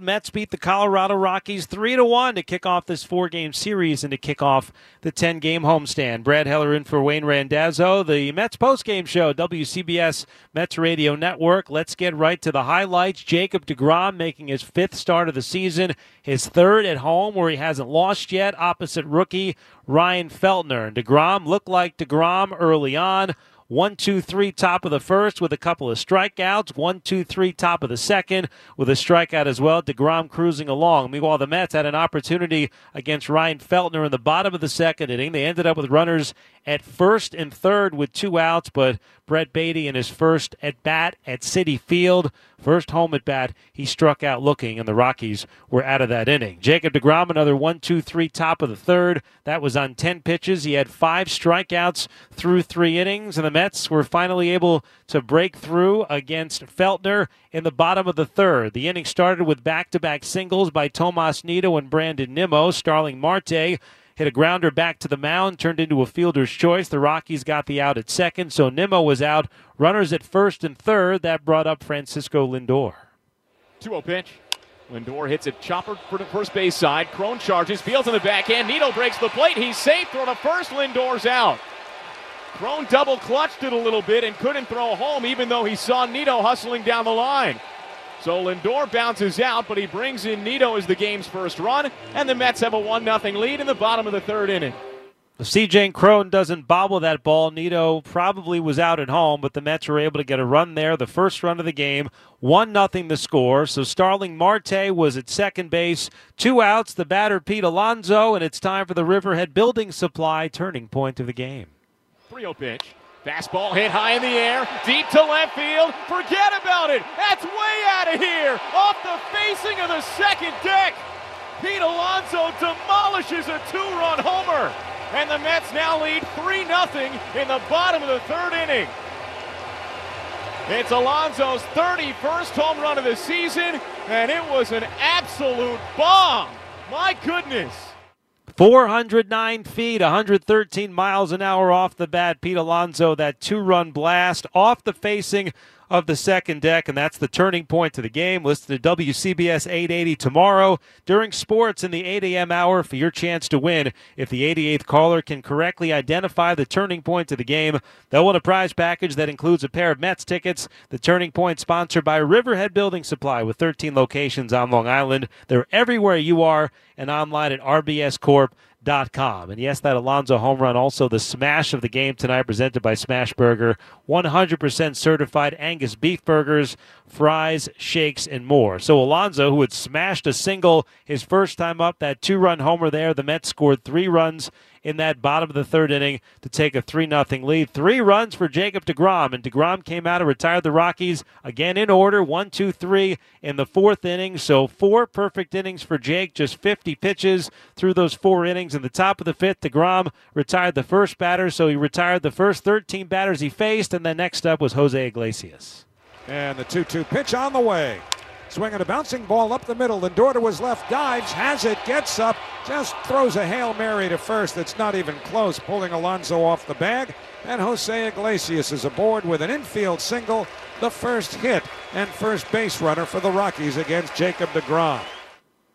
Mets beat the Colorado Rockies 3 to 1 to kick off this four-game series and to kick off the 10-game homestand. Brad Heller in for Wayne Randazzo, the Mets post-game show, WCBS Mets Radio Network. Let's get right to the highlights. Jacob DeGrom making his fifth start of the season, his third at home where he hasn't lost yet, opposite rookie Ryan Feltner. And DeGrom looked like DeGrom early on. One, two, three, top of the first with a couple of strikeouts. One, two, three, top of the second with a strikeout as well. DeGrom cruising along. Meanwhile, the Mets had an opportunity against Ryan Feltner in the bottom of the second inning. They ended up with runners at first and third with two outs, but Brett Baty in his first at bat at Citi Field, first home at bat, he struck out looking, and the Rockies were out of that inning. Jacob DeGrom, another one, two, three, top of the third. That was on 10 pitches. He had five strikeouts through three innings, and the Mets were finally able to break through against Feltner in the bottom of the third. The inning started with back to back singles by Tomas Nido and Brandon Nimmo. Starling Marte hit a grounder back to the mound, turned into a fielder's choice. The Rockies got the out at second, so Nimmo was out. Runners at first and third. That brought up Francisco Lindor. 2 0 pitch. Lindor hits it chopper for the first base side. Cron charges, fields in the backhand. Nido breaks the plate. He's safe. Throw to first. Lindor's out. Cron double clutched it a little bit and couldn't throw home, even though he saw Nido hustling down the line. So Lindor bounces out, but he brings in Nido as the game's first run, and the Mets have a 1 0 lead in the bottom of the third inning. If CJ Cron doesn't bobble that ball, Nido probably was out at home, but the Mets were able to get a run there, the first run of the game, 1 nothing the score. So Starling Marte was at second base, two outs, the batter Pete Alonso, and it's time for the Riverhead Building Supply turning point of the game. 3 0 pitch. Fastball hit high in the air, deep to left field. Forget about it. That's way out of here, off the facing of the second deck. Pete Alonso demolishes a two-run homer, and the Mets now lead 3 0 in the bottom of the third inning. It's Alonso's 31st home run of the season, and it was an absolute bomb. My goodness. 409 feet, 113 miles an hour off the bat. Pete Alonso, that two run blast off the facing of the second deck, and that's the turning point to the game. Listen to WCBS 880 tomorrow during sports in the 8 a.m. hour for your chance to win. If the 88th caller can correctly identify the turning point to the game, they'll win a prize package that includes a pair of Mets tickets. The turning point sponsored by Riverhead Building Supply with 13 locations on Long Island. They're everywhere you are and online at rbscorp.com. And yes, that Alonso home run, also the smash of the game tonight, presented by Smash Burger. 100% certified Angus beef burgers, fries, shakes, and more. So Alonso, who had smashed a single his first time up, that two run homer there, the Mets scored three runs in that bottom of the third inning to take a 3 0 lead. Three runs for Jacob DeGrom, and DeGrom came out and retired the Rockies again in order one, two, three in the fourth inning. So four perfect innings for Jake, just 50 pitches through those four innings. In the top of the fifth, DeGrom retired the first batter, so he retired the first 13 batters he faced, and then next up was Jose Iglesias. And the 2 2 pitch on the way. Swinging a bouncing ball up the middle. Lindor to his left dives, has it, gets up, just throws a Hail Mary to first that's not even close, pulling Alonso off the bag. And Jose Iglesias is aboard with an infield single, the first hit and first base runner for the Rockies against Jacob DeGrom.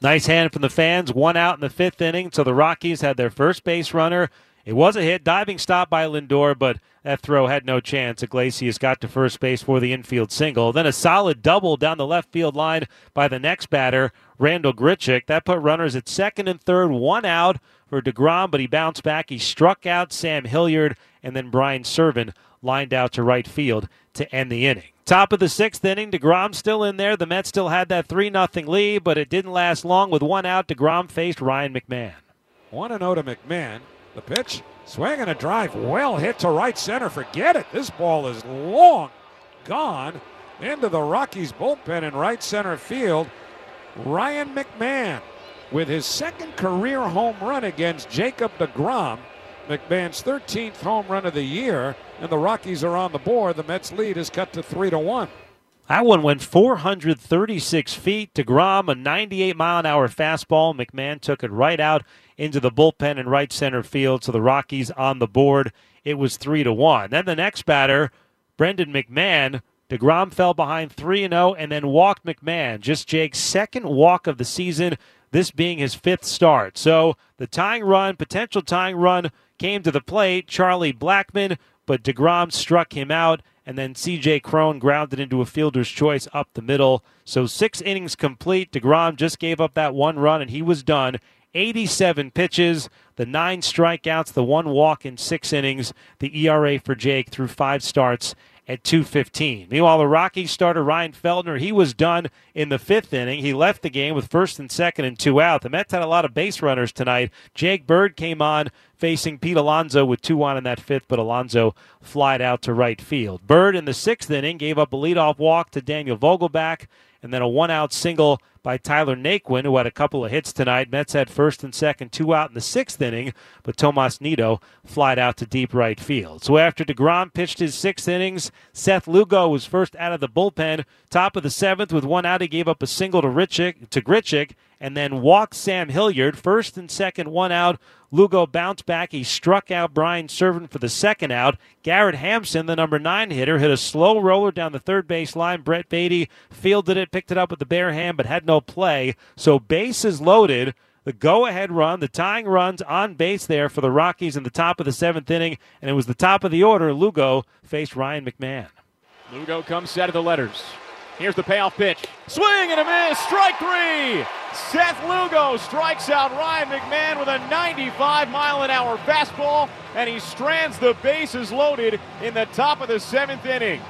Nice hand from the fans. One out in the fifth inning, so the Rockies had their first base runner. It was a hit, diving stop by Lindor, but that throw had no chance. Iglesias got to first base for the infield single. Then a solid double down the left field line by the next batter, Randall Grichuk. That put runners at second and third, one out for DeGrom, but he bounced back. He struck out Sam Hilliard, and then Brian Serven lined out to right field to end the inning. Top of the sixth inning, DeGrom still in there. The Mets still had that 3 0 lead, but it didn't last long. With one out, DeGrom faced Ryan McMahon. 1 0 to McMahon. The pitch, swing and a drive, well hit to right center. Forget it. This ball is long gone into the Rockies bullpen in right center field. Ryan McMahon with his second career home run against Jacob DeGrom. McMahon's 13th home run of the year, and the Rockies are on the board. The Mets lead is cut to 3 to 1. That one went 436 feet. DeGrom, a 98 mile an hour fastball. McMahon took it right out into the bullpen in right center field. So the Rockies on the board. It was 3 to 1. Then the next batter, Brendan McMahon. DeGrom fell behind 3 0 and then walked McMahon. Just Jake's second walk of the season, this being his fifth start. So the tying run, potential tying run, came to the plate. Charlie Blackmon, but DeGrom struck him out and then C.J. Cron grounded into a fielder's choice up the middle. So six innings complete. DeGrom just gave up that one run, and he was done. 87 pitches, the nine strikeouts, the one walk in six innings. The ERA for Jake through five starts at 215. Meanwhile, the Rockies starter Ryan Feltner, he was done in the fifth inning. He left the game with first and second and two out. The Mets had a lot of base runners tonight. Jake Bird came on facing Pete Alonso with two on in that fifth, but Alonso flied out to right field. Bird in the sixth inning gave up a leadoff walk to Daniel Vogelbach and then a one out single by Tyler Naquin, who had a couple of hits tonight. Mets had first and second, two out in the sixth inning, but Tomas Nido flied out to deep right field. So after DeGrom pitched his sixth innings, Seth Lugo was first out of the bullpen. Top of the seventh, with one out, he gave up a single to Richik, to Grichuk, and then walked Sam Hilliard. First and second, one out. Lugo bounced back. He struck out Brian Serven for the second out. Garrett Hampson, the number nine hitter, hit a slow roller down the third base line. Brett Baty fielded it, picked it up with the bare hand, but had no play. So bases loaded. The go ahead run, the tying runs on base there for the Rockies in the top of the seventh inning, and it was the top of the order. Lugo faced Ryan McMahon. Lugo comes set of the letters. Here's the payoff pitch. Swing and a miss. Strike three. Seth Lugo strikes out Ryan McMahon with a 95 mile an hour fastball, and he strands the bases loaded in the top of the seventh inning.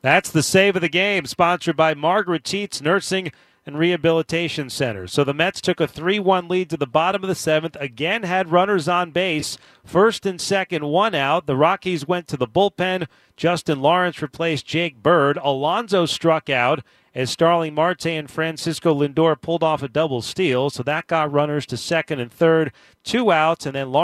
That's the save of the game, sponsored by Margaret Tietz Nursing and Rehabilitation Center. So the Mets took a 3 1 lead to the bottom of the seventh, again had runners on base, first and second, one out. The Rockies went to the bullpen. Justin Lawrence replaced Jake Bird. Alonso struck out as Starling Marte and Francisco Lindor pulled off a double steal. So that got runners to second and third, two outs, and then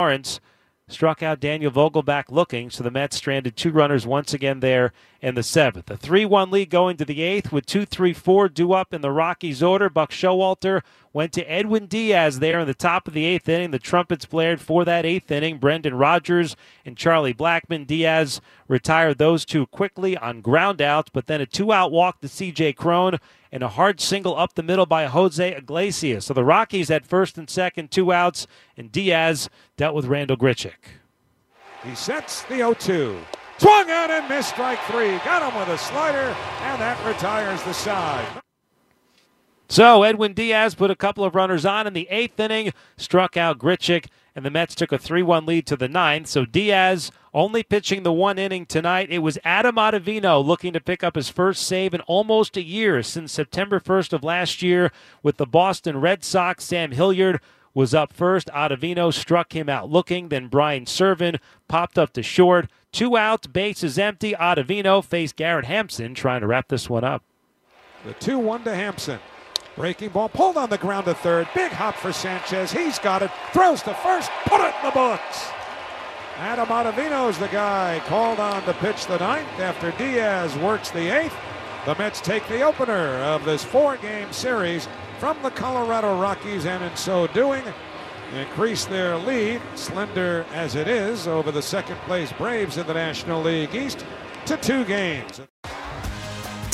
Lawrence struck out Daniel Vogelbach looking, so the Mets stranded two runners once again there in the seventh. A 3 1 lead going to the eighth with 2 3 4 due up in the Rockies order. Buck Showalter went to Edwin Diaz there in the top of the eighth inning. The trumpets blared for that eighth inning. Brendan Rodgers and Charlie Blackmon. Diaz retired those two quickly on ground outs, but then a two out walk to CJ Cron and a hard single up the middle by Jose Iglesias. So the Rockies had first and second, two outs, and Diaz dealt with Randall Grichuk. He sets the 0 2. Swung out and missed strike three. Got him with a slider, and that retires the side. So Edwin Diaz put a couple of runners on in the eighth inning, struck out Grichuk, and the Mets took a 3 1 lead to the ninth. So Diaz only pitching the one inning tonight. It was Adam Ottavino looking to pick up his first save in almost a year since September 1st of last year with the Boston Red Sox. Sam Hilliard was up first. Ottavino struck him out looking. Then Brian Serven popped up to short. Two outs, bases empty. Ottavino faced Garrett Hampson trying to wrap this one up. The 2 1 to Hampson. Breaking ball, pulled on the ground to third. Big hop for Sanchez. He's got it. Throws to first. Put it in the books. Adam Ottavino's the guy called on to pitch the ninth after Diaz works the eighth. The Mets take the opener of this four game series from the Colorado Rockies, and in so doing, increase their lead, slender as it is, over the second place Braves in the National League East to two games.